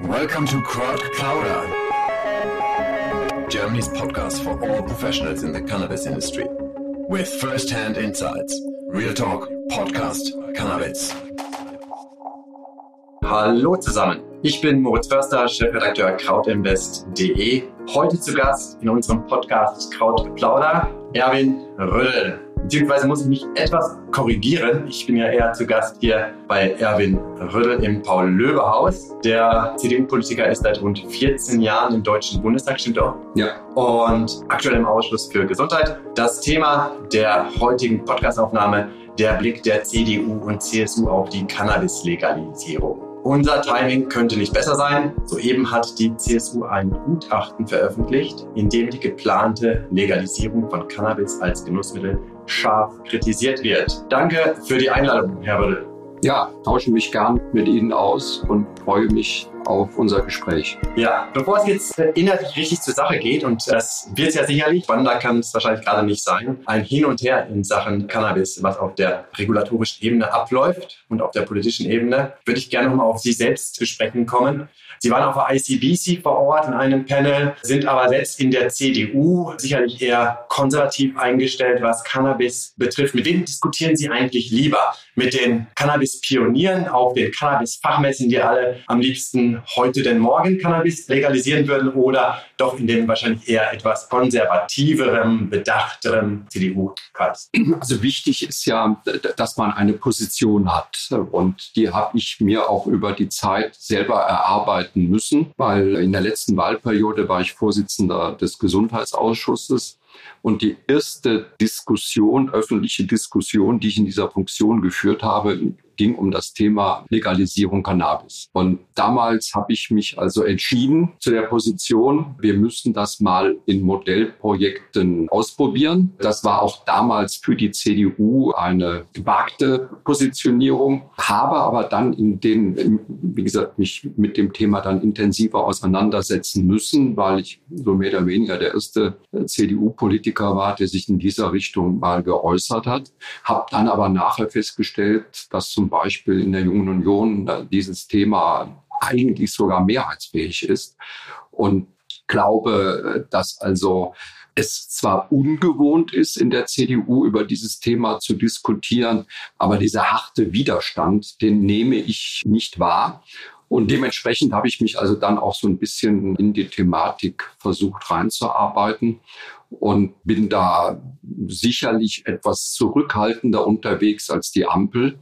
Welcome to Crowd Clouder, Germany's podcast for all professionals in the cannabis industry. With first-hand insights, real talk, podcast, cannabis. Hallo zusammen, ich bin Moritz Förster, Chefredakteur krautinvest.de. Heute zu Gast in unserem Podcast Krautplauder Erwin Rödel. Beziehungsweise muss ich mich etwas korrigieren. Ich bin ja eher zu Gast hier bei Erwin Rödel im Paul-Löbe-Haus. Der CDU-Politiker ist seit rund 14 Jahren im Deutschen Bundestag, stimmt auch? Ja. Und aktuell im Ausschuss für Gesundheit. Das Thema der heutigen Podcastaufnahme, der Blick der CDU und CSU auf die Cannabis-Legalisierung. Unser Timing könnte nicht besser sein. Soeben hat die CSU ein Gutachten veröffentlicht, in dem die geplante Legalisierung von Cannabis als Genussmittel scharf kritisiert wird. Danke für die Einladung, Herr Rödel. Ja, tausche mich gern mit Ihnen aus und freue mich auf unser Gespräch. Ja, bevor es jetzt äh, inhaltlich richtig zur Sache geht, und das wird es ja sicherlich, spannender kann es wahrscheinlich gerade nicht sein, ein Hin und Her in Sachen Cannabis, was auf der regulatorischen Ebene abläuft und auf der politischen Ebene, würde ich gerne nochmal auf Sie selbst zu sprechen kommen. Sie waren auf der ICBC vor Ort in einem Panel, sind aber selbst in der CDU sicherlich eher konservativ eingestellt, was Cannabis betrifft. Mit wem diskutieren Sie eigentlich lieber? Mit den Cannabis-Pionieren auf den Cannabis-Fachmessen, die alle am liebsten heute denn morgen Cannabis legalisieren würden oder doch in dem wahrscheinlich eher etwas konservativerem, bedachterem CDU-Kreis? Also wichtig ist ja, dass man eine Position hat. Und die habe ich mir auch über die Zeit selber erarbeitet arbeiten müssen, weil in der letzten Wahlperiode war ich Vorsitzender des Gesundheitsausschusses und die erste Diskussion, öffentliche Diskussion, die ich in dieser Funktion geführt habe, ging um das Thema Legalisierung Cannabis. Und damals habe ich mich also entschieden zu der Position, wir müssen das mal in Modellprojekten ausprobieren. Das war auch damals für die CDU eine gewagte Positionierung, habe aber dann in den, wie gesagt, mich mit dem Thema dann intensiver auseinandersetzen müssen, weil ich so mehr oder weniger der erste CDU-Politiker war, der sich in dieser Richtung mal geäußert hat. Habe dann aber nachher festgestellt, dass zum Beispiel in der Jungen Union dieses Thema eigentlich sogar mehrheitsfähig ist. Und glaube, dass also es zwar ungewohnt ist, in der CDU über dieses Thema zu diskutieren, aber dieser harte Widerstand, den nehme ich nicht wahr. Und dementsprechend habe ich mich also dann auch so ein bisschen in die Thematik versucht reinzuarbeiten und bin da sicherlich etwas zurückhaltender unterwegs als die Ampel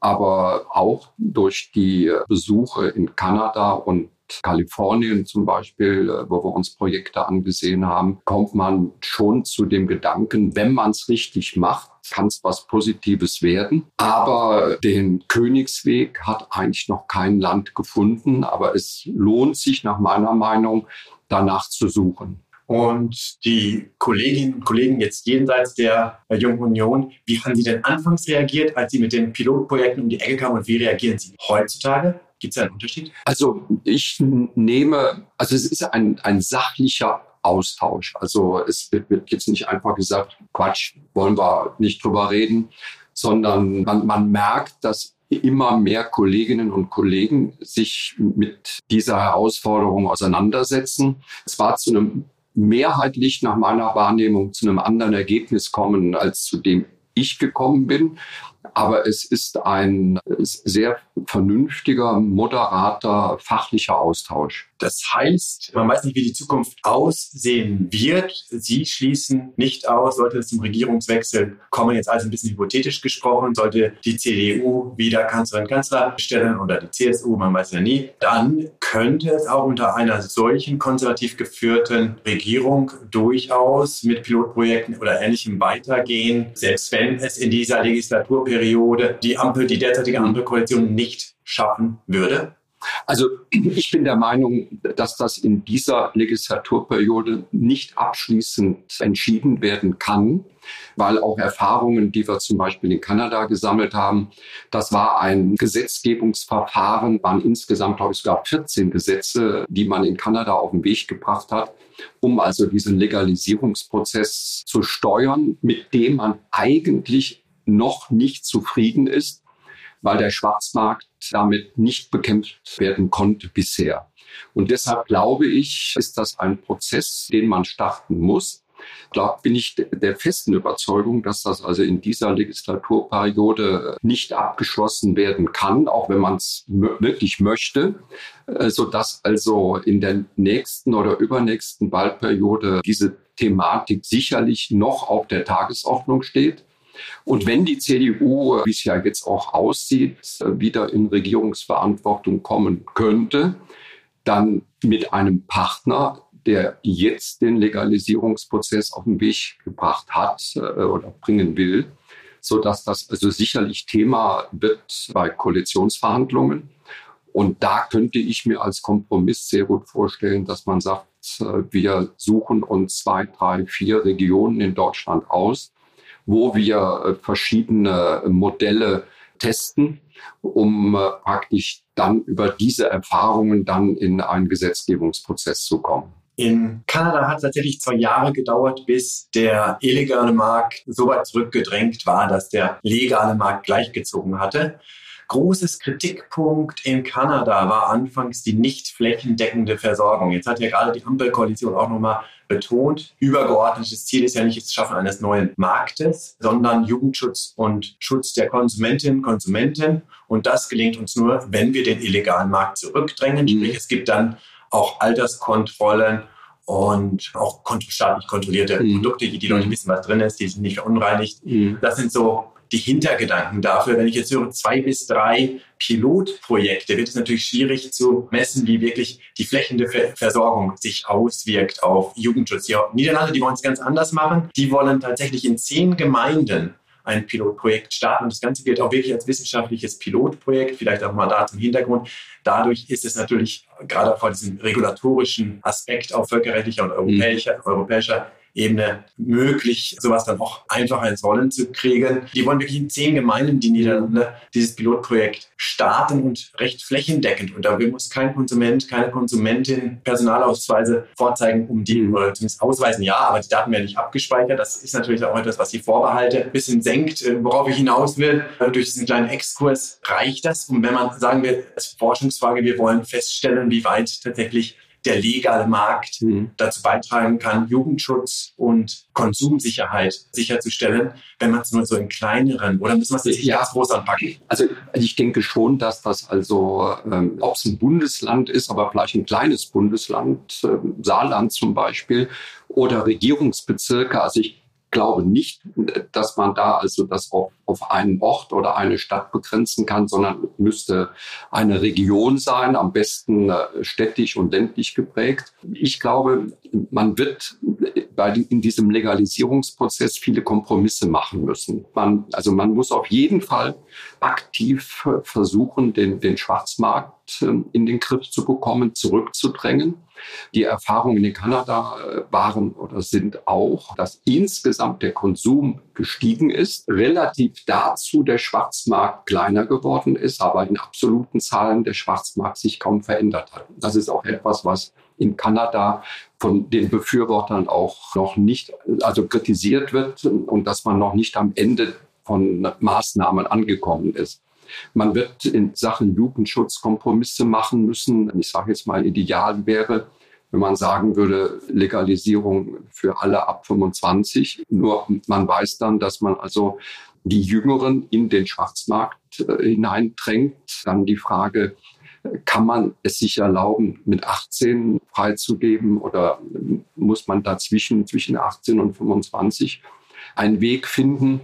aber auch durch die Besuche in Kanada und Kalifornien zum Beispiel, äh, wo wir uns Projekte angesehen haben, kommt man schon zu dem Gedanken, wenn man es richtig macht, kann es was Positives werden. Aber den Königsweg hat eigentlich noch kein Land gefunden. Aber es lohnt sich nach meiner Meinung, danach zu suchen. Und die Kolleginnen und Kollegen jetzt jenseits der Jungen Union, wie haben Sie denn anfangs reagiert, als Sie mit den Pilotprojekten um die Ecke kamen und wie reagieren Sie heutzutage? Gibt es da einen Unterschied? Also ich nehme, also es ist ein, ein sachlicher Austausch. Also es wird, wird jetzt nicht einfach gesagt, Quatsch, wollen wir nicht drüber reden, sondern man, man merkt, dass immer mehr Kolleginnen und Kollegen sich mit dieser Herausforderung auseinandersetzen. Es war zu einem mehrheitlich nach meiner Wahrnehmung zu einem anderen Ergebnis kommen, als zu dem ich gekommen bin. Aber es ist ein sehr vernünftiger, moderater, fachlicher Austausch. Das heißt, man weiß nicht, wie die Zukunft aussehen wird. Sie schließen nicht aus, sollte es zum Regierungswechsel kommen, jetzt also ein bisschen hypothetisch gesprochen, sollte die CDU wieder Kanzlerin Kanzler stellen oder die CSU, man weiß ja nie, dann könnte es auch unter einer solchen konservativ geführten Regierung durchaus mit Pilotprojekten oder Ähnlichem weitergehen, selbst wenn es in dieser Legislaturperiode die Ampel, die derzeitige Ampelkoalition nicht schaffen würde? Also ich bin der Meinung, dass das in dieser Legislaturperiode nicht abschließend entschieden werden kann, weil auch Erfahrungen, die wir zum Beispiel in Kanada gesammelt haben, das war ein Gesetzgebungsverfahren, waren insgesamt, glaube ich, sogar 14 Gesetze, die man in Kanada auf den Weg gebracht hat, um also diesen Legalisierungsprozess zu steuern, mit dem man eigentlich noch nicht zufrieden ist weil der Schwarzmarkt damit nicht bekämpft werden konnte bisher. Und deshalb glaube ich, ist das ein Prozess, den man starten muss. Da bin ich der festen Überzeugung, dass das also in dieser Legislaturperiode nicht abgeschlossen werden kann, auch wenn man es wirklich möchte, äh, so dass also in der nächsten oder übernächsten Wahlperiode diese Thematik sicherlich noch auf der Tagesordnung steht. Und wenn die CDU, wie es ja jetzt auch aussieht, wieder in Regierungsverantwortung kommen könnte, dann mit einem Partner, der jetzt den Legalisierungsprozess auf den Weg gebracht hat äh, oder bringen will, so dass das also sicherlich Thema wird bei Koalitionsverhandlungen. Und da könnte ich mir als Kompromiss sehr gut vorstellen, dass man sagt, äh, wir suchen uns zwei, drei, vier Regionen in Deutschland aus, wo wir äh, verschiedene Modelle testen, um praktisch dann über diese Erfahrungen dann in einen Gesetzgebungsprozess zu kommen. In Kanada hat es tatsächlich zwei Jahre gedauert, bis der illegale Markt so weit zurückgedrängt war, dass der legale Markt gleichgezogen hatte. Großes Kritikpunkt in Kanada war anfangs die nicht flächendeckende Versorgung. Jetzt hat ja gerade die Ampelkoalition auch nochmal betont, übergeordnetes Ziel ist ja nicht das Schaffen eines neuen Marktes, sondern Jugendschutz und Schutz der Konsumentinnen und Konsumenten. Und das gelingt uns nur, wenn wir den illegalen Markt zurückdrängen. Mhm. Sprich, es gibt dann auch Alterskontrollen und auch staatlich kontrollierte mhm. Produkte, die die Leute mhm. wissen, was drin ist, die sind nicht verunreinigt. Mhm. Das sind so die Hintergedanken dafür. Wenn ich jetzt höre, zwei bis drei Pilotprojekte, wird es natürlich schwierig zu messen, wie wirklich die flächende Versorgung sich auswirkt auf Jugendschutz. Die Niederlande, die wollen es ganz anders machen. Die wollen tatsächlich in zehn Gemeinden ein Pilotprojekt starten. Und das Ganze gilt auch wirklich als wissenschaftliches Pilotprojekt, vielleicht auch mal da zum Hintergrund. Dadurch ist es natürlich gerade vor diesem regulatorischen Aspekt auf völkerrechtlicher und europäischer, europäischer Ebene möglich, sowas dann auch einfacher ins Rollen zu kriegen. Die wollen wirklich in zehn Gemeinden, die Niederlande, dieses Pilotprojekt starten und recht flächendeckend. Und da muss kein Konsument, keine Konsumentin Personalausweise vorzeigen, um die, oder zumindest ausweisen, ja, aber die Daten werden nicht abgespeichert. Das ist natürlich auch etwas, was die Vorbehalte ein bisschen senkt. Äh, worauf ich hinaus will, durch diesen kleinen Exkurs reicht das. Und wenn man, sagen wir, als Forschungsfrage, wir wollen feststellen, wie weit tatsächlich der legale Markt mhm. dazu beitragen kann, Jugendschutz und Konsumsicherheit sicherzustellen, wenn man es nur so in kleineren oder müssen wir es nicht ja. ganz groß anpacken? Also ich denke schon, dass das also, ähm, ob es ein Bundesland ist, aber vielleicht ein kleines Bundesland, äh, Saarland zum Beispiel, oder Regierungsbezirke, also ich glaube nicht, dass man da also das auf, auf einen Ort oder eine Stadt begrenzen kann, sondern müsste eine Region sein, am besten äh, städtisch und ländlich geprägt. Ich glaube, man wird bei, in diesem Legalisierungsprozess viele Kompromisse machen müssen. Man, also man muss auf jeden Fall aktiv versuchen, den, den Schwarzmarkt ähm, in den Griff zu bekommen, zurückzudrängen. Die Erfahrungen in Kanada äh, waren oder sind auch, dass insgesamt der Konsum gestiegen ist, relativ dazu der Schwarzmarkt kleiner geworden ist, aber in absoluten Zahlen der Schwarzmarkt sich kaum verändert hat. Das ist auch etwas, was in Kanada von den Befürwortern auch noch nicht, also kritisiert wird und dass man noch nicht am Ende von Maßnahmen angekommen ist. Man wird in Sachen Jugendschutz Kompromisse machen müssen. Ich sage jetzt mal, ideal wäre, wenn man sagen würde, Legalisierung für alle ab 25. Nur man weiß dann, dass man also die Jüngeren in den Schwarzmarkt äh, hineindrängt. Dann die Frage, kann man es sich erlauben, mit 18 freizugeben oder muss man dazwischen, zwischen 18 und 25 einen Weg finden?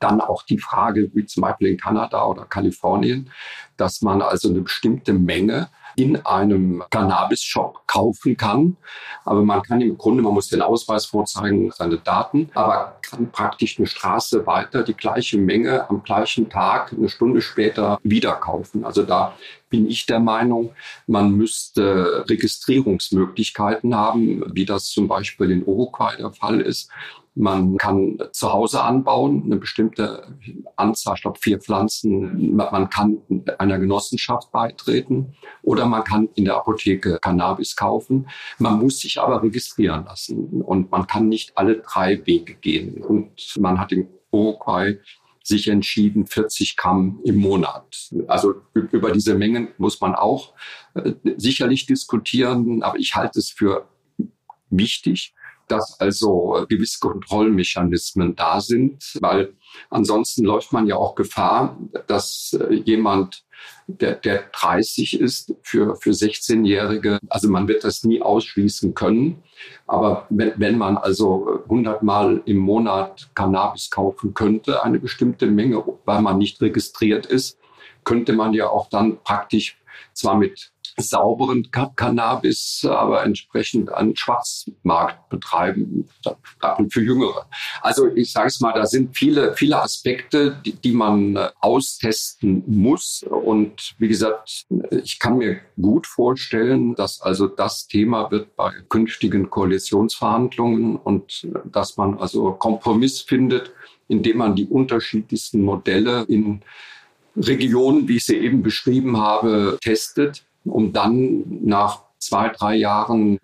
Dann auch die Frage, wie zum Beispiel in Kanada oder Kalifornien, dass man also eine bestimmte Menge in einem Cannabis-Shop kaufen kann. Aber man kann im Grunde, man muss den Ausweis vorzeigen, seine Daten, aber kann praktisch eine Straße weiter die gleiche Menge am gleichen Tag, eine Stunde später wieder kaufen. Also da bin ich der Meinung, man müsste Registrierungsmöglichkeiten haben, wie das zum Beispiel in Uruguay der Fall ist. Man kann zu Hause anbauen, eine bestimmte Anzahl, ich glaube vier Pflanzen. Man kann einer Genossenschaft beitreten oder man kann in der Apotheke Cannabis kaufen. Man muss sich aber registrieren lassen und man kann nicht alle drei Wege gehen. Und man hat in Uruguay sich entschieden, 40 Gramm im Monat. Also über diese Mengen muss man auch äh, sicherlich diskutieren, aber ich halte es für wichtig, dass also gewisse Kontrollmechanismen da sind, weil ansonsten läuft man ja auch Gefahr, dass äh, jemand, der, der 30 ist, für, für 16-Jährige, also man wird das nie ausschließen können. Aber wenn, wenn man also 100 Mal im Monat Cannabis kaufen könnte, eine bestimmte Menge, weil man nicht registriert ist, könnte man ja auch dann praktisch zwar mit sauberen Cannabis, aber entsprechend an Schwarzmarkt betreiben für Jüngere. Also ich sage es mal, da sind viele, viele Aspekte, die, die man äh, austesten muss. Und wie gesagt, ich kann mir gut vorstellen, dass also das Thema wird bei künftigen Koalitionsverhandlungen und äh, dass man also Kompromiss findet, indem man die unterschiedlichsten Modelle in Regionen, wie ich sie eben beschrieben habe, testet um dann nach zwei, drei Jahren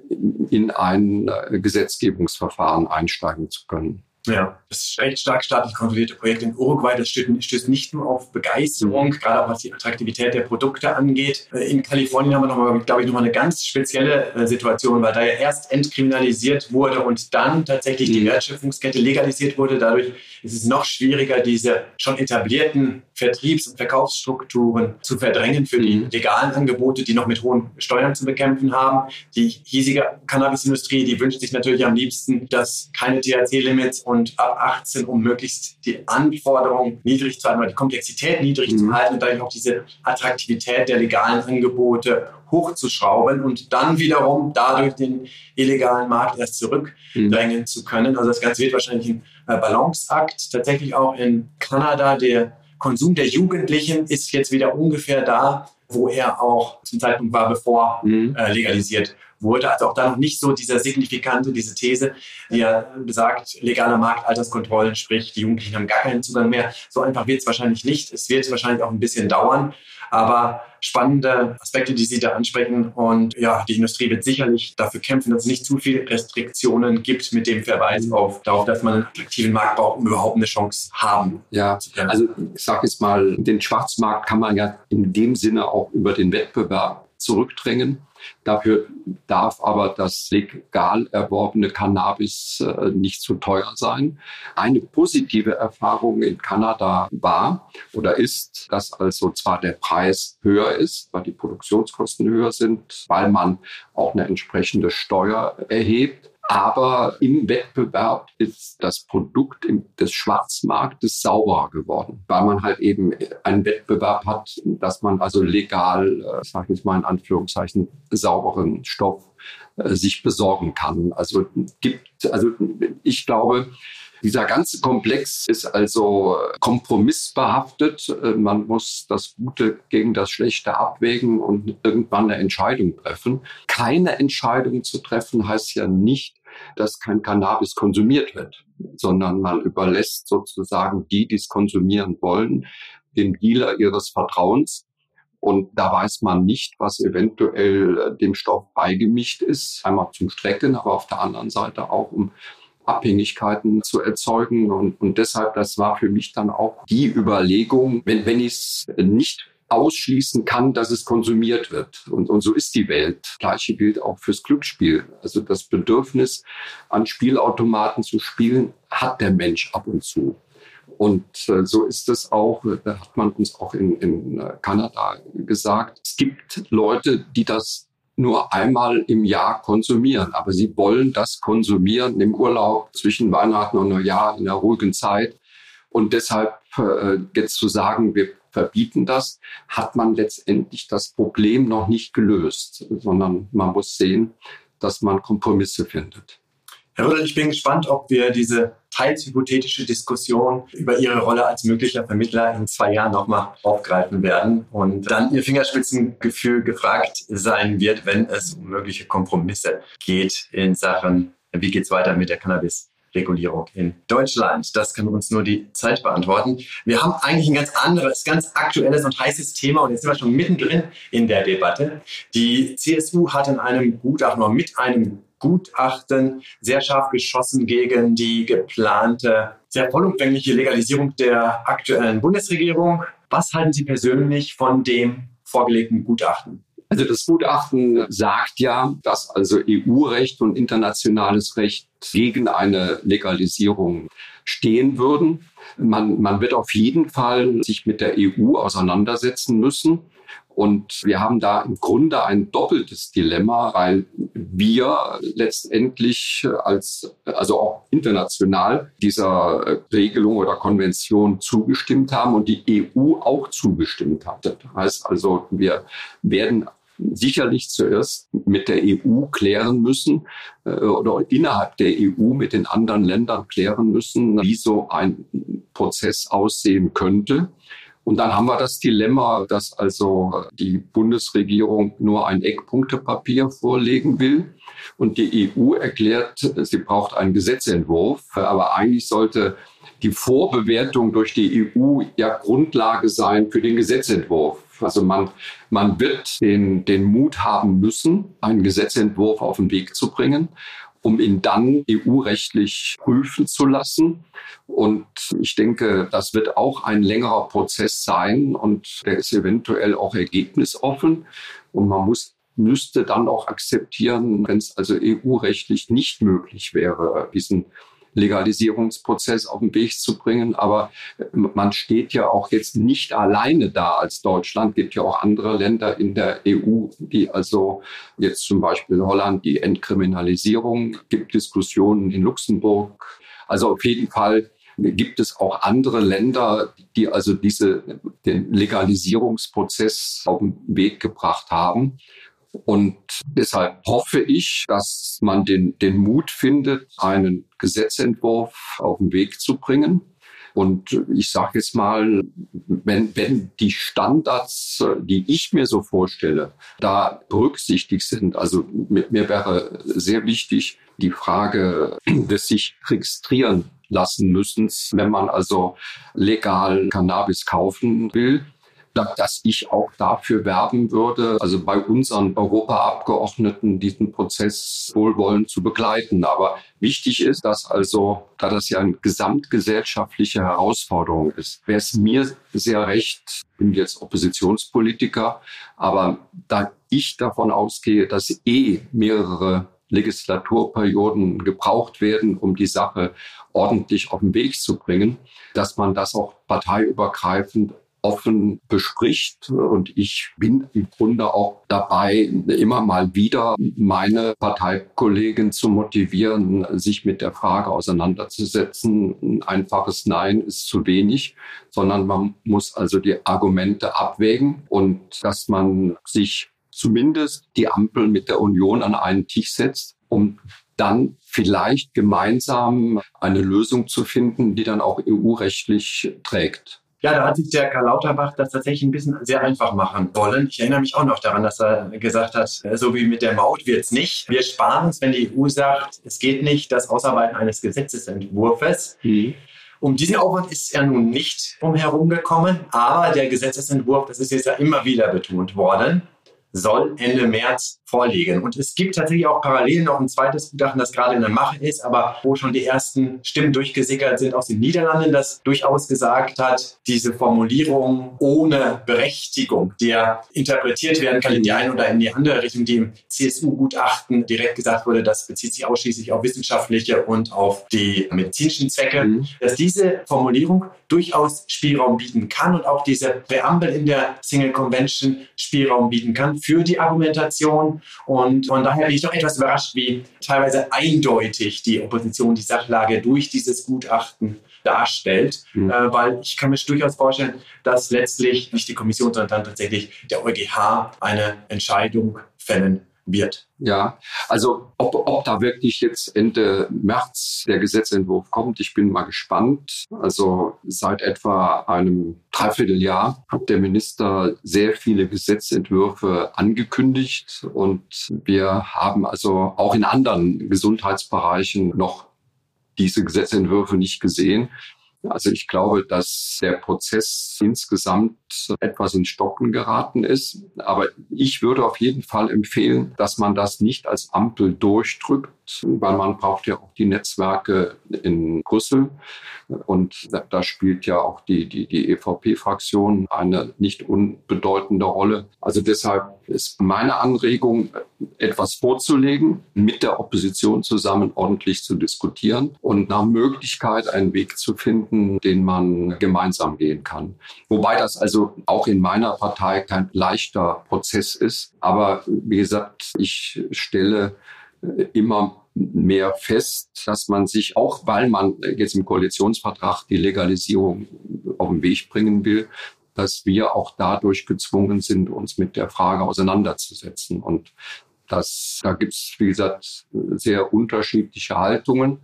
in ein äh, Gesetzgebungsverfahren einsteigen zu können. Ja, das recht stark staatlich kontrollierte Projekt in Uruguay, das stößt nicht nur auf Begeisterung, mhm. gerade auch was die Attraktivität der Produkte angeht. Äh, in Kalifornien haben wir nochmal, glaube ich, nochmal eine ganz spezielle äh, Situation, weil da ja erst entkriminalisiert wurde und dann tatsächlich die mhm. Wertschöpfungskette legalisiert wurde. Dadurch ist es noch schwieriger, diese schon etablierten Vertriebs- und Verkaufsstrukturen zu verdrängen für die mhm. legalen Angebote, die noch mit hohen Steuern zu bekämpfen haben. Die hiesige Cannabisindustrie, die wünscht sich natürlich am liebsten, dass keine THC-Limits und ab 18, um möglichst die Anforderungen niedrig zu halten, oder die Komplexität niedrig mhm. zu halten und dadurch auch diese Attraktivität der legalen Angebote hochzuschrauben und dann wiederum dadurch den illegalen Markt erst zurückdrängen mhm. zu können. Also das Ganze wird wahrscheinlich ein Balanceakt. Tatsächlich auch in Kanada der Konsum der Jugendlichen ist jetzt wieder ungefähr da, wo er auch zum Zeitpunkt war, bevor mhm. äh, legalisiert wurde. Also auch da noch nicht so dieser signifikante, diese These, die ja besagt, legaler Markt, Alterskontrollen, sprich, die Jugendlichen haben gar keinen Zugang mehr. So einfach wird es wahrscheinlich nicht. Es wird wahrscheinlich auch ein bisschen dauern. Aber spannende Aspekte, die Sie da ansprechen. Und ja, die Industrie wird sicherlich dafür kämpfen, dass es nicht zu viele Restriktionen gibt mit dem Verweis auf darauf, dass man einen attraktiven Markt braucht, um überhaupt eine Chance haben. Ja, also ich sage jetzt mal, den Schwarzmarkt kann man ja in dem Sinne auch über den Wettbewerb zurückdrängen. Dafür darf aber das legal erworbene Cannabis äh, nicht zu teuer sein. Eine positive Erfahrung in Kanada war oder ist, dass also zwar der Preis höher ist, weil die Produktionskosten höher sind, weil man auch eine entsprechende Steuer erhebt, aber im Wettbewerb ist das Produkt des Schwarzmarktes sauberer geworden, weil man halt eben einen Wettbewerb hat, dass man also legal, äh, sage ich mal in Anführungszeichen, sauberen Stoff äh, sich besorgen kann. Also gibt, also ich glaube, dieser ganze Komplex ist also kompromissbehaftet. Äh, man muss das Gute gegen das Schlechte abwägen und irgendwann eine Entscheidung treffen. Keine Entscheidung zu treffen heißt ja nicht, dass kein Cannabis konsumiert wird, sondern man überlässt sozusagen die, die es konsumieren wollen, dem Dealer ihres Vertrauens. Und da weiß man nicht, was eventuell äh, dem Stoff beigemischt ist. Einmal zum Strecken, aber auf der anderen Seite auch um Abhängigkeiten zu erzeugen. Und, und deshalb, das war für mich dann auch die Überlegung, wenn, wenn ich es nicht ausschließen kann, dass es konsumiert wird. Und, und so ist die Welt. Gleiche gilt auch fürs Glücksspiel. Also das Bedürfnis, an Spielautomaten zu spielen, hat der Mensch ab und zu. Und äh, so ist es auch, da hat man uns auch in, in äh, Kanada gesagt, es gibt Leute, die das nur einmal im Jahr konsumieren. Aber sie wollen das konsumieren im Urlaub zwischen Weihnachten und Neujahr in der ruhigen Zeit. Und deshalb äh, jetzt zu sagen, wir verbieten das, hat man letztendlich das Problem noch nicht gelöst, sondern man muss sehen, dass man Kompromisse findet. Herr Rüdel, ich bin gespannt, ob wir diese teils hypothetische Diskussion über Ihre Rolle als möglicher Vermittler in zwei Jahren nochmal aufgreifen werden und dann Ihr Fingerspitzengefühl gefragt sein wird, wenn es um mögliche Kompromisse geht in Sachen, wie geht es weiter mit der Cannabis Regulierung in Deutschland? Das kann uns nur die Zeit beantworten. Wir haben eigentlich ein ganz anderes, ganz aktuelles und heißes Thema und jetzt sind wir schon mittendrin in der Debatte. Die CSU hat in einem Gutachten oder mit einem Gutachten sehr scharf geschossen gegen die geplante, sehr vollumfängliche Legalisierung der aktuellen Bundesregierung. Was halten Sie persönlich von dem vorgelegten Gutachten? Also das Gutachten sagt ja, dass also EU-Recht und internationales Recht gegen eine Legalisierung stehen würden. Man, man wird auf jeden Fall sich mit der EU auseinandersetzen müssen. Und wir haben da im Grunde ein doppeltes Dilemma, weil wir letztendlich als, also auch international dieser Regelung oder Konvention zugestimmt haben und die EU auch zugestimmt hat. Das heißt also, wir werden sicherlich zuerst mit der EU klären müssen äh, oder innerhalb der EU mit den anderen Ländern klären müssen, wie so ein Prozess aussehen könnte. Und dann haben wir das Dilemma, dass also die Bundesregierung nur ein Eckpunktepapier vorlegen will und die EU erklärt, sie braucht einen Gesetzentwurf. Aber eigentlich sollte die Vorbewertung durch die EU ja Grundlage sein für den Gesetzentwurf. Also man, man wird den, den Mut haben müssen, einen Gesetzentwurf auf den Weg zu bringen um ihn dann EU-rechtlich prüfen zu lassen. Und ich denke, das wird auch ein längerer Prozess sein und der ist eventuell auch ergebnisoffen. Und man muss müsste dann auch akzeptieren, wenn es also EU-rechtlich nicht möglich wäre, diesen Legalisierungsprozess auf den Weg zu bringen. Aber äh, man steht ja auch jetzt nicht alleine da als Deutschland. Es gibt ja auch andere Länder in der EU, die also jetzt zum Beispiel Holland die Entkriminalisierung, gibt Diskussionen in Luxemburg. Also auf jeden Fall gibt es auch andere Länder, die also diese, den Legalisierungsprozess auf den Weg gebracht haben. Und deshalb hoffe ich, dass man den, den Mut findet, einen Gesetzentwurf auf den Weg zu bringen. Und ich sage jetzt mal, wenn, wenn die Standards, die ich mir so vorstelle, da berücksichtigt sind, also mir, mir wäre sehr wichtig die Frage des sich registrieren lassen müssen, wenn man also legal Cannabis kaufen will dass ich auch dafür werben würde, also bei unseren Europaabgeordneten diesen Prozess wohlwollend zu begleiten. Aber wichtig ist, dass also, da das ja eine gesamtgesellschaftliche Herausforderung ist, wäre es mir sehr recht, bin jetzt Oppositionspolitiker, aber da ich davon ausgehe, dass eh mehrere Legislaturperioden gebraucht werden, um die Sache ordentlich auf den Weg zu bringen, dass man das auch parteiübergreifend offen bespricht. Und ich bin im Grunde auch dabei, immer mal wieder meine Parteikollegen zu motivieren, sich mit der Frage auseinanderzusetzen. Ein einfaches Nein ist zu wenig, sondern man muss also die Argumente abwägen und dass man sich zumindest die Ampel mit der Union an einen Tisch setzt, um dann vielleicht gemeinsam eine Lösung zu finden, die dann auch EU-rechtlich trägt. Ja, da hat sich der Karl Lauterbach das tatsächlich ein bisschen sehr einfach machen wollen. Ich erinnere mich auch noch daran, dass er gesagt hat, so wie mit der Maut wird's nicht. Wir sparen uns, wenn die EU sagt, es geht nicht, das Ausarbeiten eines Gesetzesentwurfs. Mhm. Um diesen Aufwand ist er nun nicht umherum gekommen, aber der Gesetzesentwurf, das ist jetzt ja immer wieder betont worden, soll Ende März vorliegen. Und es gibt tatsächlich auch parallel noch ein zweites Gutachten, das gerade in der Mache ist, aber wo schon die ersten Stimmen durchgesickert sind aus den Niederlanden, das durchaus gesagt hat, diese Formulierung ohne Berechtigung, die ja interpretiert werden kann in die eine oder in die andere Richtung, die im CSU-Gutachten direkt gesagt wurde, das bezieht sich ausschließlich auf wissenschaftliche und auf die medizinischen Zwecke, mhm. dass diese Formulierung durchaus Spielraum bieten kann und auch diese Präambel in der Single Convention Spielraum bieten kann für die Argumentation. Und von daher bin ich doch etwas überrascht, wie teilweise eindeutig die Opposition die Sachlage durch dieses Gutachten darstellt, mhm. äh, weil ich kann mir durchaus vorstellen, dass letztlich nicht die Kommission, sondern dann tatsächlich der EuGH eine Entscheidung fällen wird. Ja, also ob, ob da wirklich jetzt Ende März der Gesetzentwurf kommt, ich bin mal gespannt. Also seit etwa einem Dreivierteljahr hat der Minister sehr viele Gesetzentwürfe angekündigt und wir haben also auch in anderen Gesundheitsbereichen noch diese Gesetzentwürfe nicht gesehen. Also ich glaube, dass der Prozess insgesamt etwas in Stocken geraten ist. Aber ich würde auf jeden Fall empfehlen, dass man das nicht als Ampel durchdrückt, weil man braucht ja auch die Netzwerke in Brüssel. Und da, spielt ja auch die, die, die EVP-Fraktion eine nicht unbedeutende Rolle. Also deshalb ist meine Anregung, etwas vorzulegen, mit der Opposition zusammen ordentlich zu diskutieren und nach Möglichkeit einen Weg zu finden, den man gemeinsam gehen kann. Wobei das also auch in meiner Partei kein leichter Prozess ist. Aber wie gesagt, ich stelle immer mehr fest, dass man sich auch, weil man jetzt im Koalitionsvertrag die Legalisierung auf den Weg bringen will, dass wir auch dadurch gezwungen sind, uns mit der Frage auseinanderzusetzen. Und das, da gibt es, wie gesagt, sehr unterschiedliche Haltungen,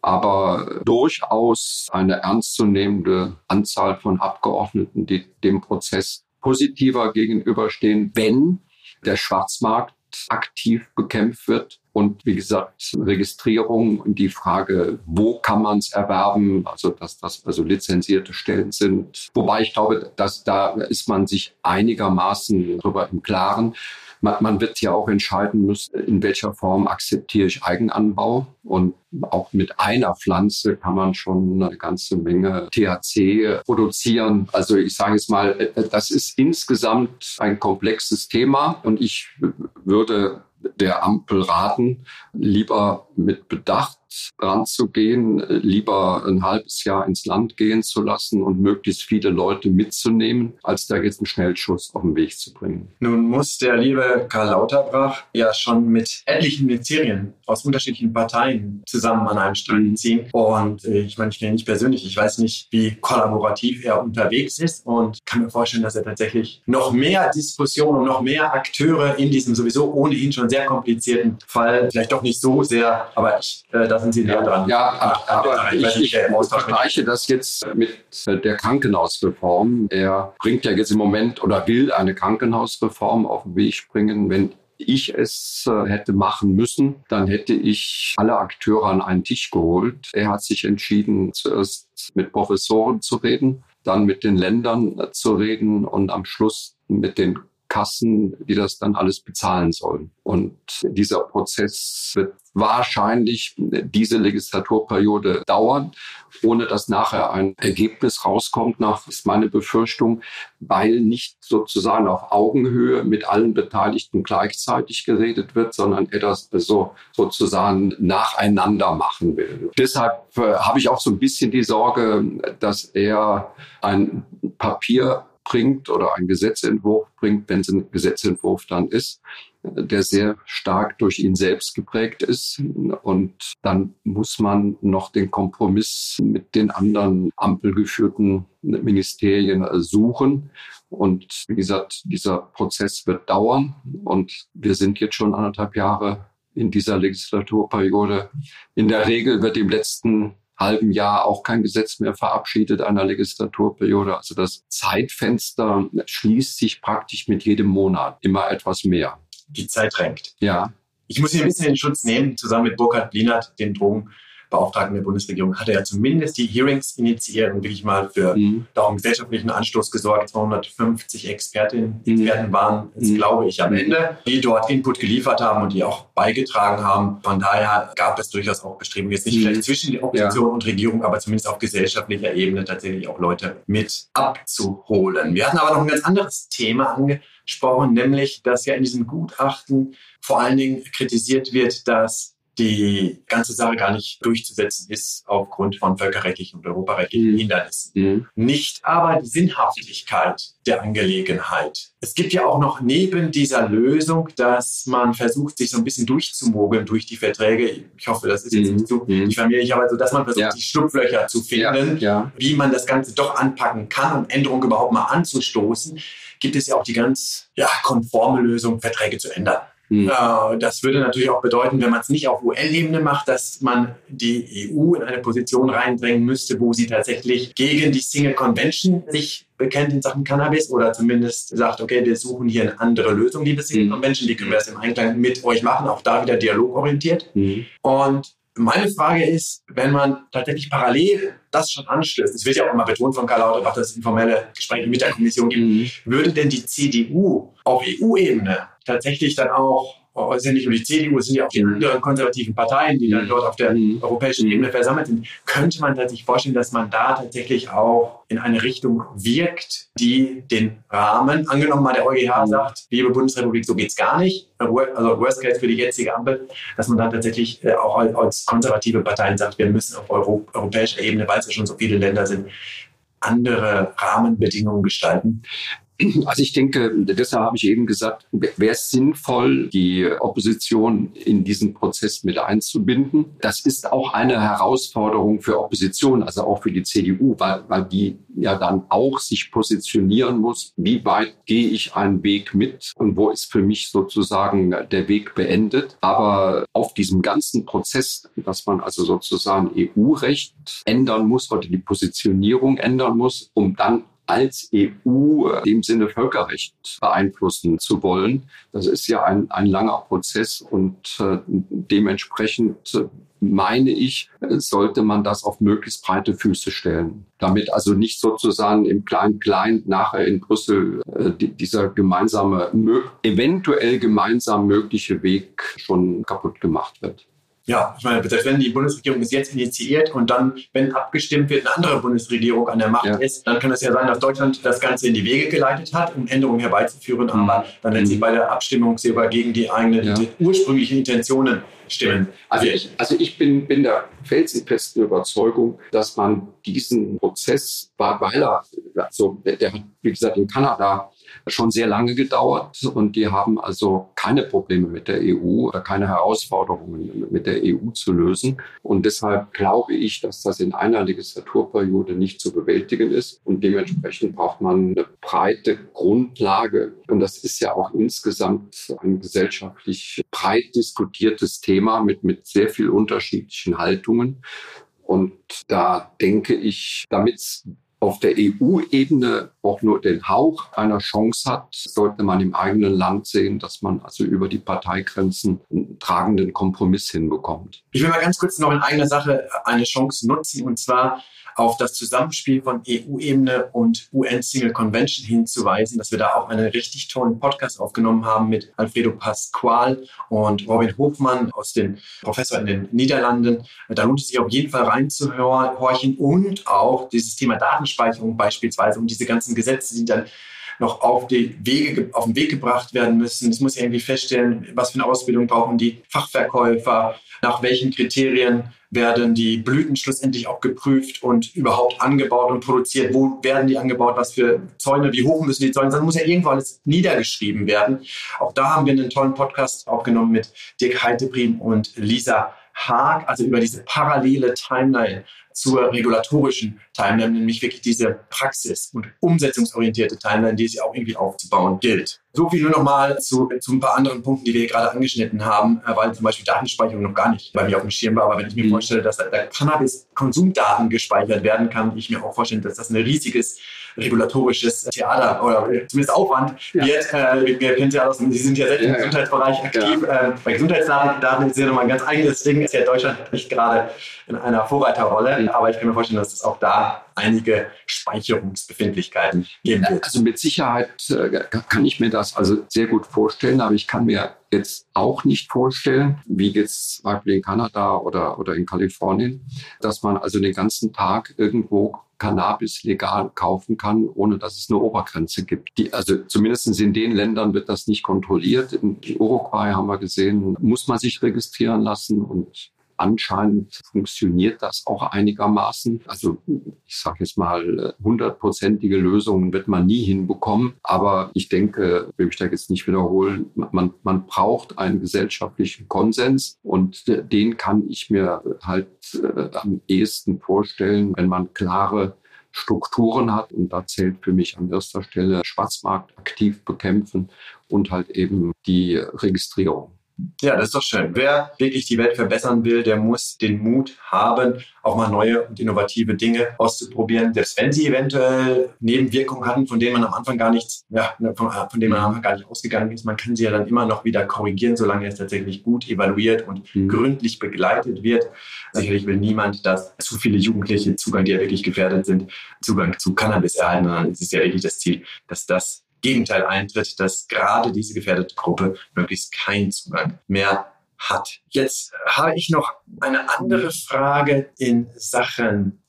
aber durchaus eine ernstzunehmende Anzahl von Abgeordneten, die dem Prozess positiver gegenüberstehen, wenn der Schwarzmarkt aktiv bekämpft wird. Und wie gesagt, Registrierung und die Frage, wo kann man es erwerben, also dass das also lizenzierte Stellen sind. Wobei ich glaube, dass da ist man sich einigermaßen darüber im Klaren. Man, man wird ja auch entscheiden müssen, in welcher Form akzeptiere ich Eigenanbau. Und auch mit einer Pflanze kann man schon eine ganze Menge THC produzieren. Also ich sage es mal, das ist insgesamt ein komplexes Thema und ich würde der Ampel raten, lieber mit Bedacht ranzugehen, lieber ein halbes Jahr ins Land gehen zu lassen und möglichst viele Leute mitzunehmen, als da jetzt einen Schnellschuss auf den Weg zu bringen. Nun muss der liebe Karl Lauterbach ja schon mit etlichen Ministerien aus unterschiedlichen Parteien zusammen an einem Strang ziehen. Und äh, ich meine, ich kenne ihn nicht persönlich, ich weiß nicht, wie kollaborativ er unterwegs ist und kann mir vorstellen, dass er tatsächlich noch mehr Diskussionen und noch mehr Akteure in diesem sowieso ohnehin schon sehr komplizierten Fall, vielleicht doch nicht so sehr, aber ich, äh, da sind Sie näher dran. Ja, aber, aber ich, ich, ich vergleiche das jetzt mit der Krankenhausreform. Er bringt ja jetzt im Moment oder will eine Krankenhausreform auf den Weg bringen. Wenn ich es äh, hätte machen müssen, dann hätte ich alle Akteure an einen Tisch geholt. Er hat sich entschieden, zuerst mit Professoren zu reden, dann mit den Ländern äh, zu reden und am Schluss mit den Kassen, die das dann alles bezahlen sollen. Und dieser Prozess wird wahrscheinlich diese Legislaturperiode dauern, ohne dass nachher ein Ergebnis rauskommt, nach ist meine Befürchtung, weil nicht sozusagen auf Augenhöhe mit allen Beteiligten gleichzeitig geredet wird, sondern er das so sozusagen nacheinander machen will. Deshalb äh, habe ich auch so ein bisschen die Sorge, dass er ein Papier bringt oder einen Gesetzentwurf bringt, wenn es ein Gesetzentwurf dann ist, der sehr stark durch ihn selbst geprägt ist. Und dann muss man noch den Kompromiss mit den anderen ampelgeführten Ministerien suchen. Und wie gesagt, dieser Prozess wird dauern. Und wir sind jetzt schon anderthalb Jahre in dieser Legislaturperiode. In der Regel wird im letzten halben Jahr auch kein Gesetz mehr verabschiedet einer Legislaturperiode. Also das Zeitfenster schließt sich praktisch mit jedem Monat immer etwas mehr. Die Zeit drängt. Ja. Ich muss hier ein bisschen in Schutz nehmen, zusammen mit Burkhard Blinert, dem Drogen Beauftragten der Bundesregierung, hat er ja zumindest die Hearings initiiert und wirklich mal für mhm. darum gesellschaftlichen Anstoß gesorgt. 250 Expertinnen, mhm. Experten waren es, mhm. glaube ich, am Ende, die dort Input geliefert haben und die auch beigetragen haben. Von daher gab es durchaus auch Bestrebungen, jetzt nicht mhm. vielleicht zwischen der Opposition ja. und Regierung, aber zumindest auf gesellschaftlicher Ebene tatsächlich auch Leute mit abzuholen. Wir hatten aber noch ein ganz anderes Thema angesprochen, nämlich, dass ja in diesem Gutachten vor allen Dingen kritisiert wird, dass die ganze Sache gar nicht durchzusetzen ist aufgrund von völkerrechtlichen und europarechtlichen mhm. Hindernissen. Mhm. Nicht aber die Sinnhaftigkeit der Angelegenheit. Es gibt ja auch noch neben dieser Lösung, dass man versucht, sich so ein bisschen durchzumogeln durch die Verträge. Ich hoffe, das ist jetzt mhm. nicht so mhm. diffamierlich, aber so, dass man versucht, ja. die Schlupflöcher zu finden, ja. Ja. wie man das Ganze doch anpacken kann, um Änderungen überhaupt mal anzustoßen. Gibt es ja auch die ganz ja, konforme Lösung, Verträge zu ändern. Mhm. Das würde natürlich auch bedeuten, wenn man es nicht auf UN-Ebene macht, dass man die EU in eine Position reinbringen müsste, wo sie tatsächlich gegen die Single Convention sich bekennt in Sachen Cannabis oder zumindest sagt, okay, wir suchen hier eine andere Lösung, liebe Single mhm. Convention, die können wir erst im Einklang mit euch machen, auch da wieder dialogorientiert. Mhm. Und meine Frage ist, wenn man tatsächlich parallel das schon anstößt, es wird ja auch immer betont von Karl Lauterbach, dass es informelle Gespräche mit der Kommission gibt, mhm. würde denn die CDU auf EU-Ebene tatsächlich dann auch sind nicht nur die CDU, es sind ja auch die anderen konservativen Parteien, die dann dort auf der europäischen Ebene versammelt sind. Könnte man sich vorstellen, dass man da tatsächlich auch in eine Richtung wirkt, die den Rahmen, angenommen mal der EuGH sagt, liebe Bundesrepublik, so geht's gar nicht, also Worst Case für die jetzige Ampel, dass man dann tatsächlich äh, auch als konservative Parteien sagt, wir müssen auf Euro, europäischer Ebene, weil es ja schon so viele Länder sind, andere Rahmenbedingungen gestalten. Also ich denke, deshalb habe ich eben gesagt, wäre es sinnvoll, die Opposition in diesen Prozess mit einzubinden. Das ist auch eine Herausforderung für Opposition, also auch für die CDU, weil, weil die ja dann auch sich positionieren muss, wie weit gehe ich einen Weg mit und wo ist für mich sozusagen der Weg beendet. Aber auf diesem ganzen Prozess, dass man also sozusagen EU-Recht ändern muss oder die Positionierung ändern muss, um dann als EU äh, im Sinne Völkerrecht beeinflussen zu wollen. Das ist ja ein, ein langer Prozess und äh, dementsprechend äh, meine ich, sollte man das auf möglichst breite Füße stellen. Damit also nicht sozusagen im Klein-Klein nachher in Brüssel äh, dieser gemeinsame, eventuell gemeinsam mögliche Weg schon kaputt gemacht wird. Ja, ich meine, wenn die Bundesregierung es jetzt initiiert und dann, wenn abgestimmt wird, eine andere Bundesregierung an der Macht ja. ist, dann kann es ja sein, dass Deutschland das Ganze in die Wege geleitet hat, um Änderungen herbeizuführen, mhm. aber dann letztlich bei der Abstimmung sogar gegen die eigenen ja. ursprünglichen Intentionen stimmen. Also ich, also ich bin, bin der felsenfesten Überzeugung, dass man diesen Prozess, weil er, also der hat, wie gesagt, in Kanada schon sehr lange gedauert und die haben also keine Probleme mit der EU oder keine Herausforderungen mit der EU zu lösen. Und deshalb glaube ich, dass das in einer Legislaturperiode nicht zu bewältigen ist und dementsprechend braucht man eine breite Grundlage. Und das ist ja auch insgesamt ein gesellschaftlich breit diskutiertes Thema mit, mit sehr viel unterschiedlichen Haltungen. Und da denke ich, damit es auf der EU-Ebene auch nur den Hauch einer Chance hat, sollte man im eigenen Land sehen, dass man also über die Parteigrenzen einen tragenden Kompromiss hinbekommt. Ich will mal ganz kurz noch in eigener Sache eine Chance nutzen und zwar auf das Zusammenspiel von EU-Ebene und UN-Single Convention hinzuweisen, dass wir da auch einen richtig tollen Podcast aufgenommen haben mit Alfredo Pasqual und Robin Hofmann aus den Professor in den Niederlanden. Da lohnt es sich auf jeden Fall reinzuhorchen und auch dieses Thema Datenspeicherung beispielsweise und diese ganzen Gesetze, die dann noch auf, die Wege, auf den Weg gebracht werden müssen. Es muss irgendwie feststellen, was für eine Ausbildung brauchen die Fachverkäufer, nach welchen Kriterien werden die Blüten schlussendlich auch geprüft und überhaupt angebaut und produziert? Wo werden die angebaut? Was für Zäune? Wie hoch müssen die Zäune sein? Muss ja irgendwo alles niedergeschrieben werden. Auch da haben wir einen tollen Podcast aufgenommen mit Dirk Heidebrim und Lisa Haag, also über diese parallele Timeline zur regulatorischen Timeline, nämlich wirklich diese Praxis- und umsetzungsorientierte Timeline, die es auch irgendwie aufzubauen gilt. So viel nur nochmal zu, zu ein paar anderen Punkten, die wir gerade angeschnitten haben, äh, weil zum Beispiel Datenspeicherung noch gar nicht bei mir auf dem Schirm war. Aber wenn ich mir mhm. vorstelle, dass da Cannabis-Konsumdaten gespeichert werden, kann ich mir auch vorstellen, dass das ein riesiges regulatorisches Theater oder zumindest Aufwand ja. wird. Äh, wir kennen ja aus, Sie sind ja selbst im Gesundheitsbereich aktiv. Ja. Äh, bei Gesundheitsdaten ist ja nochmal ein ganz eigenes Ding. Ist ja Deutschland nicht gerade in einer Vorreiterrolle, mhm. aber ich kann mir vorstellen, dass es auch da einige Speicherungsbefindlichkeiten geben wird. Also mit Sicherheit äh, kann ich mir das also sehr gut vorstellen, aber ich kann mir jetzt auch nicht vorstellen, wie jetzt zum Beispiel in Kanada oder, oder in Kalifornien, dass man also den ganzen Tag irgendwo Cannabis legal kaufen kann, ohne dass es eine Obergrenze gibt. Die, also zumindest in den Ländern wird das nicht kontrolliert. In Uruguay haben wir gesehen, muss man sich registrieren lassen und anscheinend funktioniert das auch einigermaßen. Also ich sage jetzt mal, hundertprozentige Lösungen wird man nie hinbekommen. Aber ich denke, will mich da jetzt nicht wiederholen, man, man braucht einen gesellschaftlichen Konsens und den kann ich mir halt äh, am ehesten vorstellen, wenn man klare Strukturen hat. Und da zählt für mich an erster Stelle Schwarzmarkt aktiv bekämpfen und halt eben die Registrierung. Ja, das ist doch schön. Wer wirklich die Welt verbessern will, der muss den Mut haben, auch mal neue und innovative Dinge auszuprobieren, selbst wenn sie eventuell Nebenwirkungen hatten, von denen man am Anfang gar nichts, ja, von, von denen man am Anfang gar nicht ausgegangen ist. Man kann sie ja dann immer noch wieder korrigieren, solange es tatsächlich gut evaluiert und mhm. gründlich begleitet wird. Sicherlich will niemand, dass zu viele Jugendliche Zugang, die ja wirklich gefährdet sind, Zugang zu Cannabis erhalten. Dann ist es ja wirklich das Ziel, dass das Gegenteil eintritt, dass gerade diese gefährdete Gruppe möglichst keinen Zugang mehr hat. Jetzt habe ich noch eine andere Frage in Sachen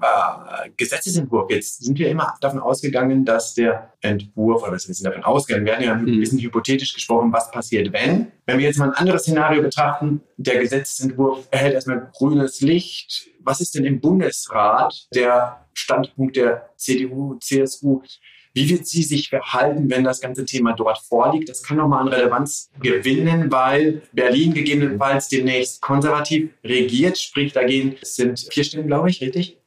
äh, Gesetzesentwurf. Jetzt sind wir immer davon ausgegangen, dass der Entwurf, oder wir sind davon ausgegangen, wir haben ja ein mhm. bisschen hypothetisch gesprochen, was passiert, wenn. Wenn wir jetzt mal ein anderes Szenario betrachten, der Gesetzesentwurf erhält erstmal grünes Licht. Was ist denn im Bundesrat der Standpunkt der CDU, CSU? Wie wird sie sich verhalten, wenn das ganze Thema dort vorliegt? Das kann nochmal an Relevanz gewinnen, weil Berlin gegebenenfalls demnächst konservativ regiert, sprich dagegen sind vier Stimmen, glaube ich, richtig?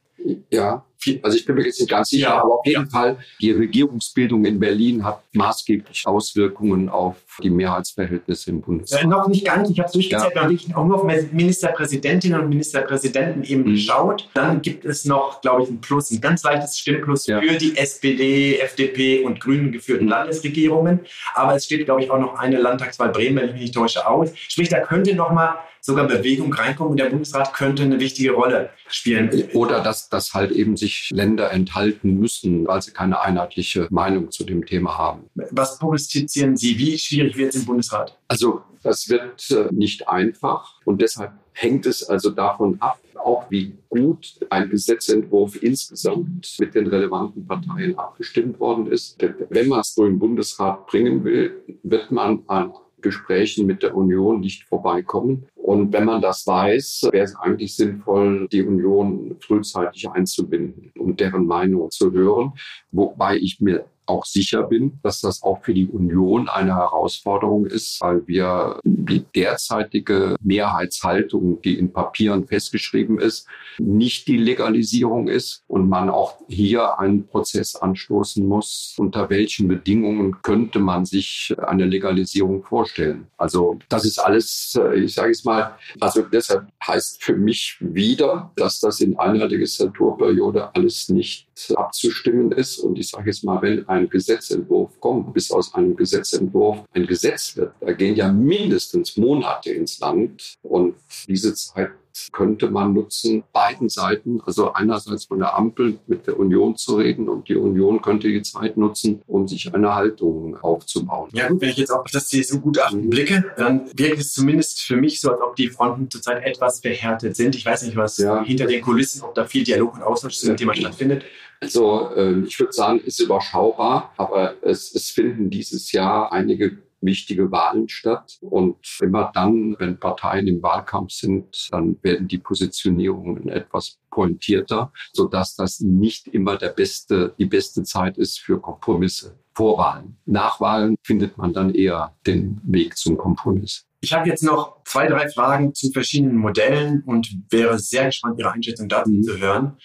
Ja, also ich bin mir jetzt nicht ganz sicher, ja. aber auf jeden ja. Fall, die Regierungsbildung in Berlin hat maßgeblich Auswirkungen auf die Mehrheitsverhältnisse im Bundesrat. Äh, noch nicht ganz, ich habe es durchgezählt, ja. ich auch nur auf Ministerpräsidentinnen und Ministerpräsidenten eben mhm. geschaut. Dann gibt es noch, glaube ich, ein Plus, ein ganz leichtes Stimmplus ja. für die SPD, FDP und Grünen geführten Landesregierungen. Aber es steht, glaube ich, auch noch eine Landtagswahl Bremen, wenn ich mich nicht täusche, aus. Sprich, da könnte noch mal sogar Bewegung reinkommen und der Bundesrat könnte eine wichtige Rolle spielen. Oder dass, dass halt eben sich Länder enthalten müssen, weil sie keine einheitliche Meinung zu dem Thema haben. Was prognostizieren Sie? Wie schwierig wird es im Bundesrat? Also das wird äh, nicht einfach und deshalb hängt es also davon ab, auch wie gut ein Gesetzentwurf insgesamt mit den relevanten Parteien abgestimmt worden ist. Wenn man es so im Bundesrat bringen will, wird man an Gesprächen mit der Union nicht vorbeikommen. Und wenn man das weiß, wäre es eigentlich sinnvoll, die Union frühzeitig einzubinden und deren Meinung zu hören. Wobei ich mir auch sicher bin, dass das auch für die Union eine Herausforderung ist, weil wir die derzeitige Mehrheitshaltung, die in Papieren festgeschrieben ist, nicht die Legalisierung ist und man auch hier einen Prozess anstoßen muss, unter welchen Bedingungen könnte man sich eine Legalisierung vorstellen. Also das ist alles, äh, ich sage es mal, also deshalb heißt für mich wieder, dass das in einer Legislaturperiode alles nicht abzustimmen ist. Und ich sage jetzt mal, wenn ein Gesetzentwurf kommt, bis aus einem Gesetzentwurf ein Gesetz wird, da gehen ja mindestens Monate ins Land. Und diese Zeit könnte man nutzen, beiden Seiten, also einerseits von der Ampel mit der Union zu reden und die Union könnte die Zeit nutzen, um sich eine Haltung aufzubauen. Ja gut, wenn ich jetzt auf das CSU-Gutachten blicke, dann wirkt es zumindest für mich so, als ob die Fronten zurzeit etwas verhärtet sind. Ich weiß nicht, was ja. hinter den Kulissen, ob da viel Dialog und Austausch zu dem Thema stattfindet. Also äh, ich würde sagen, ist überschaubar, aber es, es finden dieses Jahr einige wichtige Wahlen statt. Und immer dann, wenn Parteien im Wahlkampf sind, dann werden die Positionierungen etwas pointierter, sodass das nicht immer der beste, die beste Zeit ist für Kompromisse. Vorwahlen. Nachwahlen findet man dann eher den Weg zum Kompromiss. Ich habe jetzt noch zwei, drei Fragen zu verschiedenen Modellen und wäre sehr gespannt, Ihre Einschätzung dazu mhm. zu hören.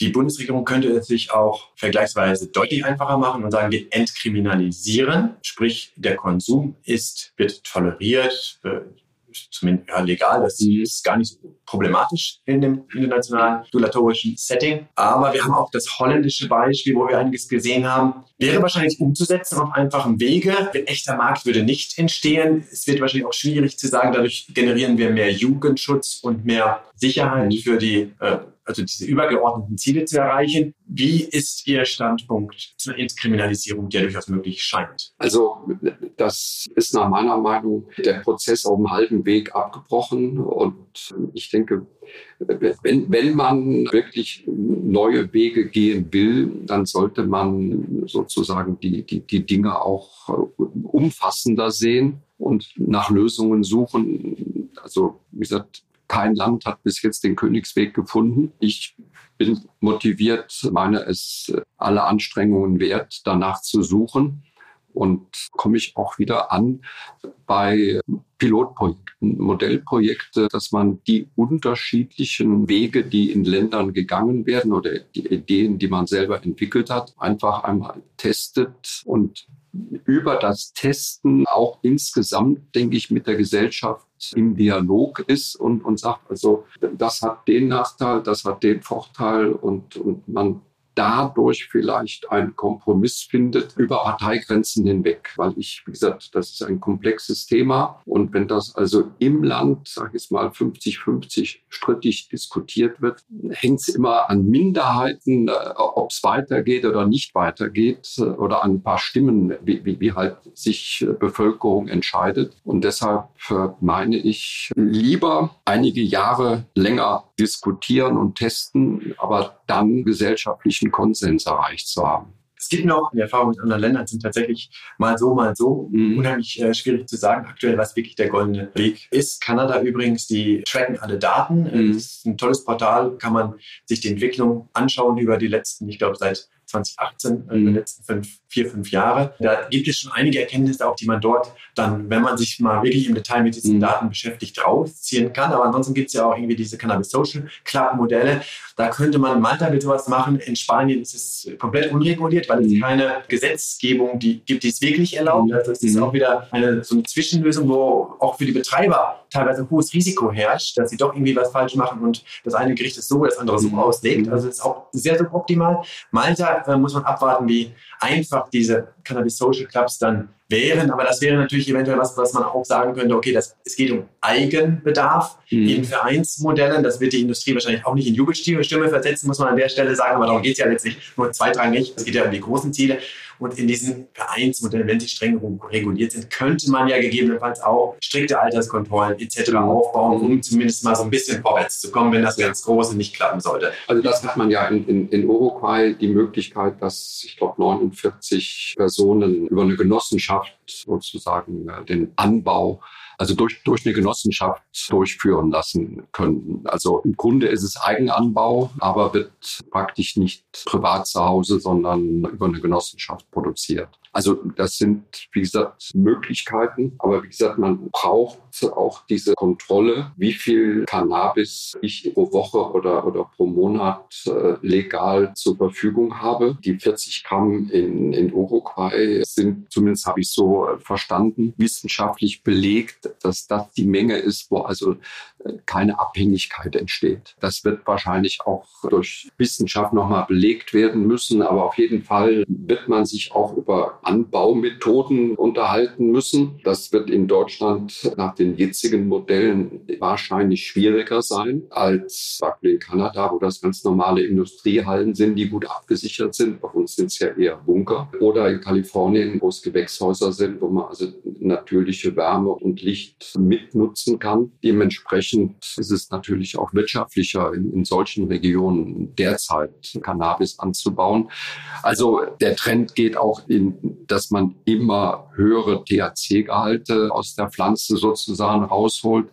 Die Bundesregierung könnte es sich auch vergleichsweise deutlich einfacher machen und sagen, wir entkriminalisieren, sprich der Konsum ist, wird toleriert, zumindest ja, legal, das mhm. ist gar nicht so problematisch in dem internationalen regulatorischen Setting. Aber wir haben auch das holländische Beispiel, wo wir einiges gesehen haben. Wäre wahrscheinlich umzusetzen auf einfachem Wege. Ein echter Markt würde nicht entstehen. Es wird wahrscheinlich auch schwierig zu sagen, dadurch generieren wir mehr Jugendschutz und mehr Sicherheit für die äh, also diese übergeordneten Ziele zu erreichen. Wie ist Ihr Standpunkt zur Entkriminalisierung, der durchaus möglich scheint? Also das ist nach meiner Meinung der Prozess auf dem halben Weg abgebrochen. Und ich denke, wenn, wenn man wirklich neue Wege gehen will, dann sollte man sozusagen die, die, die Dinge auch umfassender sehen und nach Lösungen suchen. Also wie gesagt, kein Land hat bis jetzt den Königsweg gefunden. Ich bin motiviert, meine es alle Anstrengungen wert, danach zu suchen. Und komme ich auch wieder an bei Pilotprojekten, Modellprojekte, dass man die unterschiedlichen Wege, die in Ländern gegangen werden oder die Ideen, die man selber entwickelt hat, einfach einmal testet und über das Testen auch insgesamt, denke ich, mit der Gesellschaft im Dialog ist und, und sagt, also das hat den Nachteil, das hat den Vorteil und, und man dadurch vielleicht einen Kompromiss findet über Parteigrenzen hinweg. Weil ich, wie gesagt, das ist ein komplexes Thema. Und wenn das also im Land, sage ich mal, 50-50 strittig diskutiert wird, hängt es immer an Minderheiten, äh, ob es weitergeht oder nicht weitergeht äh, oder an ein paar Stimmen, wie, wie, wie halt sich äh, Bevölkerung entscheidet. Und deshalb meine ich, lieber einige Jahre länger diskutieren und testen, aber dann gesellschaftlichen Konsens erreicht zu haben. Es gibt noch, die Erfahrungen mit anderen Ländern sind tatsächlich mal so, mal so. Mhm. Unheimlich äh, schwierig zu sagen aktuell, was wirklich der goldene Weg ist. Kanada übrigens, die tracken alle Daten. Mhm. Das ist ein tolles Portal, kann man sich die Entwicklung anschauen über die letzten, ich glaube, seit 2018, mhm. in den letzten fünf, vier, fünf Jahre. Da gibt es schon einige Erkenntnisse auch, die man dort dann, wenn man sich mal wirklich im Detail mit diesen mhm. Daten beschäftigt, rausziehen kann. Aber ansonsten gibt es ja auch irgendwie diese Cannabis Social Club Modelle. Da könnte man Malta mit sowas machen. In Spanien ist es komplett unreguliert, weil es mhm. keine Gesetzgebung die gibt, die es wirklich erlaubt. Mhm. Also es ist mhm. auch wieder eine, so eine Zwischenlösung, wo auch für die Betreiber teilweise ein hohes Risiko herrscht, dass sie doch irgendwie was falsch machen und das eine Gericht ist so, das andere so mhm. auslegt. Also es ist auch sehr suboptimal. Malta äh, muss man abwarten, wie einfach diese Cannabis Social Clubs dann wären. Aber das wäre natürlich eventuell was, was man auch sagen könnte, okay, das, es geht um Eigenbedarf mhm. in Vereinsmodellen. Das wird die Industrie wahrscheinlich auch nicht in Jubelstimme versetzen, muss man an der Stelle sagen. Aber darum geht es ja letztlich nur zweitrangig. Es geht ja um die großen Ziele. Und in diesen Vereinsmodellen, wenn sie streng reguliert sind, könnte man ja gegebenenfalls auch strikte Alterskontrollen etc. aufbauen, um zumindest mal so ein bisschen vorwärts zu kommen, wenn das ganz Große nicht klappen sollte. Also das hat man ja in, in, in Uruguay die Möglichkeit, dass ich glaube 49 Personen über eine Genossenschaft sozusagen äh, den Anbau also durch, durch eine Genossenschaft durchführen lassen können. Also im Grunde ist es Eigenanbau, aber wird praktisch nicht privat zu Hause, sondern über eine Genossenschaft produziert. Also das sind, wie gesagt, Möglichkeiten. Aber wie gesagt, man braucht auch diese Kontrolle, wie viel Cannabis ich pro Woche oder, oder pro Monat äh, legal zur Verfügung habe. Die 40 Gramm in, in Uruguay sind, zumindest habe ich so äh, verstanden, wissenschaftlich belegt, dass das die Menge ist, wo also keine Abhängigkeit entsteht. Das wird wahrscheinlich auch durch Wissenschaft nochmal belegt werden müssen. Aber auf jeden Fall wird man sich auch über Anbaumethoden unterhalten müssen. Das wird in Deutschland nach den jetzigen Modellen wahrscheinlich schwieriger sein als in Kanada, wo das ganz normale Industriehallen sind, die gut abgesichert sind. Bei uns sind es ja eher Bunker. Oder in Kalifornien, wo es Gewächshäuser sind, wo man also natürliche Wärme und Licht mitnutzen kann. Dementsprechend ist es natürlich auch wirtschaftlicher in, in solchen Regionen derzeit Cannabis anzubauen. Also der Trend geht auch in dass man immer höhere THC-Gehalte aus der Pflanze sozusagen rausholt.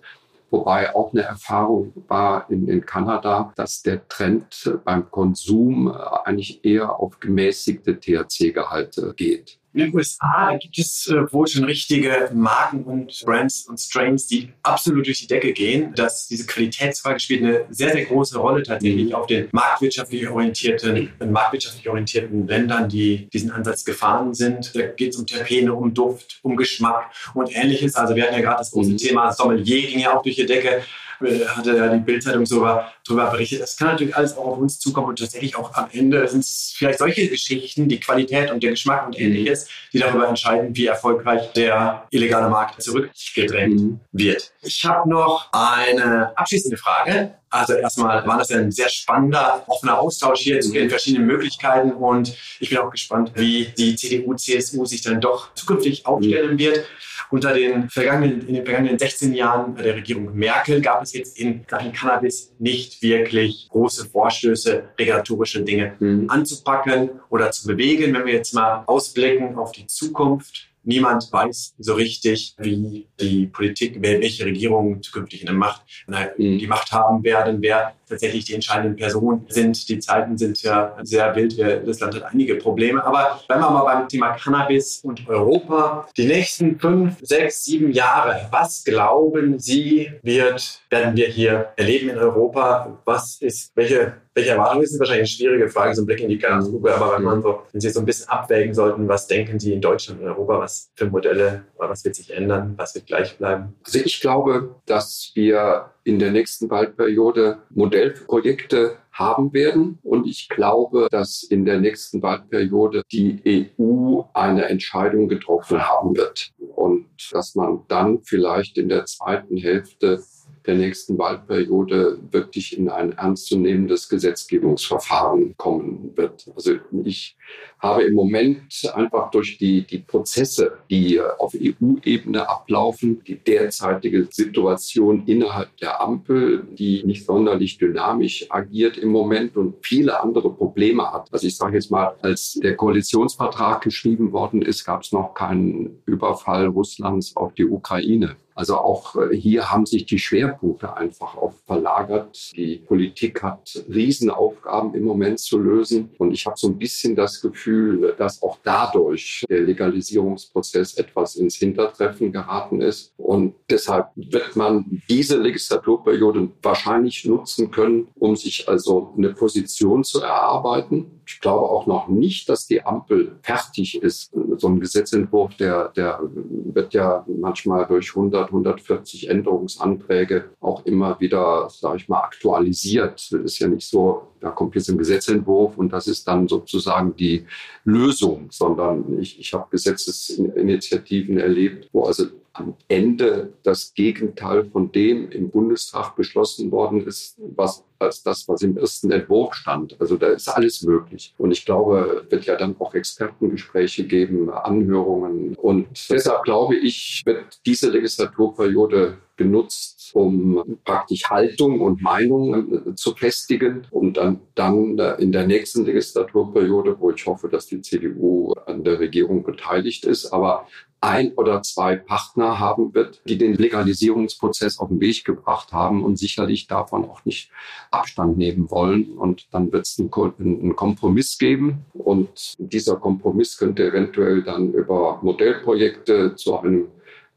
Wobei auch eine Erfahrung war in, in Kanada, dass der Trend beim Konsum eigentlich eher auf gemäßigte THC-Gehalte geht. In den USA gibt es äh, wohl schon richtige Marken und Brands und Strains, die absolut durch die Decke gehen. Dass diese Qualitätsfrage spielt eine sehr, sehr große Rolle tatsächlich auf den marktwirtschaftlich orientierten, marktwirtschaftlich orientierten Ländern, die diesen Ansatz gefahren sind. Da geht es um Terpene, um Duft, um Geschmack und ähnliches. Also wir hatten ja gerade das große mhm. Thema Sommelier ging ja auch durch die Decke hatte ja die Bildzeitung sogar darüber berichtet. Das kann natürlich alles auch auf uns zukommen und tatsächlich auch am Ende sind es vielleicht solche Geschichten, die Qualität und der Geschmack und ähnliches, die darüber entscheiden, wie erfolgreich der illegale Markt zurückgedrängt mhm. wird. Ich habe noch eine abschließende Frage. Also erstmal war das ein sehr spannender, offener Austausch hier zu den verschiedenen Möglichkeiten und ich bin auch gespannt, wie die CDU, CSU sich dann doch zukünftig aufstellen wird. Unter den vergangenen, in den vergangenen 16 Jahren der Regierung Merkel gab es jetzt in Sachen Cannabis nicht wirklich große Vorstöße, regulatorische Dinge mhm. anzupacken oder zu bewegen. Wenn wir jetzt mal ausblicken auf die Zukunft, Niemand weiß so richtig, wie die Politik, welche Regierungen zukünftig in der Macht, mhm. die Macht haben werden, wer tatsächlich die entscheidenden Personen sind. Die Zeiten sind ja sehr wild. Das Land hat einige Probleme. Aber bleiben wir mal beim Thema Cannabis und Europa. Die nächsten fünf, sechs, sieben Jahre, was glauben Sie, wird, werden wir hier erleben in Europa? Was ist, welche welche Erwartungen ist wahrscheinlich eine schwierige Frage, so ein Blick in die Glaskugel, aber wenn man so, wenn Sie so ein bisschen abwägen sollten, was denken Sie in Deutschland und Europa, was für Modelle, was wird sich ändern, was wird gleich bleiben? Also ich glaube, dass wir in der nächsten Wahlperiode Modellprojekte haben werden. Und ich glaube, dass in der nächsten Wahlperiode die EU eine Entscheidung getroffen haben wird. Und dass man dann vielleicht in der zweiten Hälfte der nächsten Wahlperiode wirklich in ein ernstzunehmendes Gesetzgebungsverfahren kommen wird. Also ich habe im Moment einfach durch die, die Prozesse, die auf EU-Ebene ablaufen, die derzeitige Situation innerhalb der Ampel, die nicht sonderlich dynamisch agiert im Moment und viele andere Probleme hat. Also ich sage jetzt mal, als der Koalitionsvertrag geschrieben worden ist, gab es noch keinen Überfall Russlands auf die Ukraine. Also auch äh, hier haben sich die Schwerpunkte einfach auch verlagert. Die Politik hat Riesenaufgaben im Moment zu lösen. Und ich habe so ein bisschen das Gefühl, dass auch dadurch der Legalisierungsprozess etwas ins Hintertreffen geraten ist. Und deshalb wird man diese Legislaturperiode wahrscheinlich nutzen können, um sich also eine Position zu erarbeiten ich glaube auch noch nicht, dass die Ampel fertig ist. So ein Gesetzentwurf, der, der wird ja manchmal durch 100, 140 Änderungsanträge auch immer wieder, sage ich mal, aktualisiert. Das ist ja nicht so, da kommt jetzt ein Gesetzentwurf und das ist dann sozusagen die Lösung, sondern ich, ich habe Gesetzesinitiativen erlebt, wo also am Ende das Gegenteil von dem im Bundestag beschlossen worden ist, was als das, was im ersten Entwurf stand. Also da ist alles möglich. Und ich glaube, wird ja dann auch Expertengespräche geben, Anhörungen. Und deshalb glaube ich, wird diese Legislaturperiode genutzt, um praktisch Haltung und Meinung zu festigen und dann, dann in der nächsten Legislaturperiode, wo ich hoffe, dass die CDU an der Regierung beteiligt ist, aber ein oder zwei Partner haben wird, die den Legalisierungsprozess auf den Weg gebracht haben und sicherlich davon auch nicht Abstand nehmen wollen. Und dann wird es einen Kompromiss geben. Und dieser Kompromiss könnte eventuell dann über Modellprojekte zu einem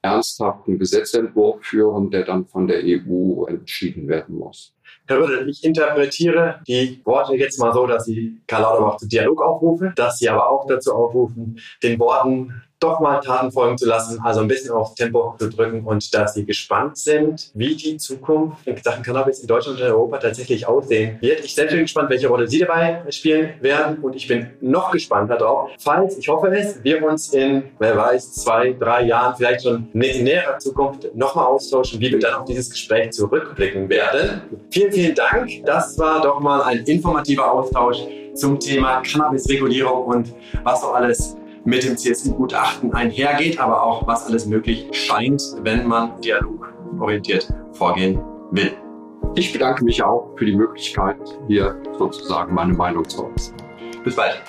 ernsthaften Gesetzentwurf führen, der dann von der EU entschieden werden muss. Herr Rüttel, ich interpretiere die Worte jetzt mal so, dass Sie Karl Lauterbach zu Dialog aufrufen, dass Sie aber auch dazu aufrufen, den Worten doch mal Taten folgen zu lassen, also ein bisschen aufs Tempo zu drücken und dass sie gespannt sind, wie die Zukunft in Sachen Cannabis in Deutschland und in Europa tatsächlich aussehen wird. Ich selbst bin gespannt, welche Rolle Sie dabei spielen werden und ich bin noch gespannter drauf, falls, ich hoffe es, wir uns in, wer weiß, zwei, drei Jahren, vielleicht schon in näherer Zukunft nochmal austauschen, wie wir dann auf dieses Gespräch zurückblicken werden. Vielen, vielen Dank. Das war doch mal ein informativer Austausch zum Thema Cannabisregulierung und was so alles mit dem CSU-Gutachten einhergeht, aber auch was alles möglich scheint, wenn man dialogorientiert vorgehen will. Ich bedanke mich auch für die Möglichkeit, hier sozusagen meine Meinung zu äußern. Bis bald.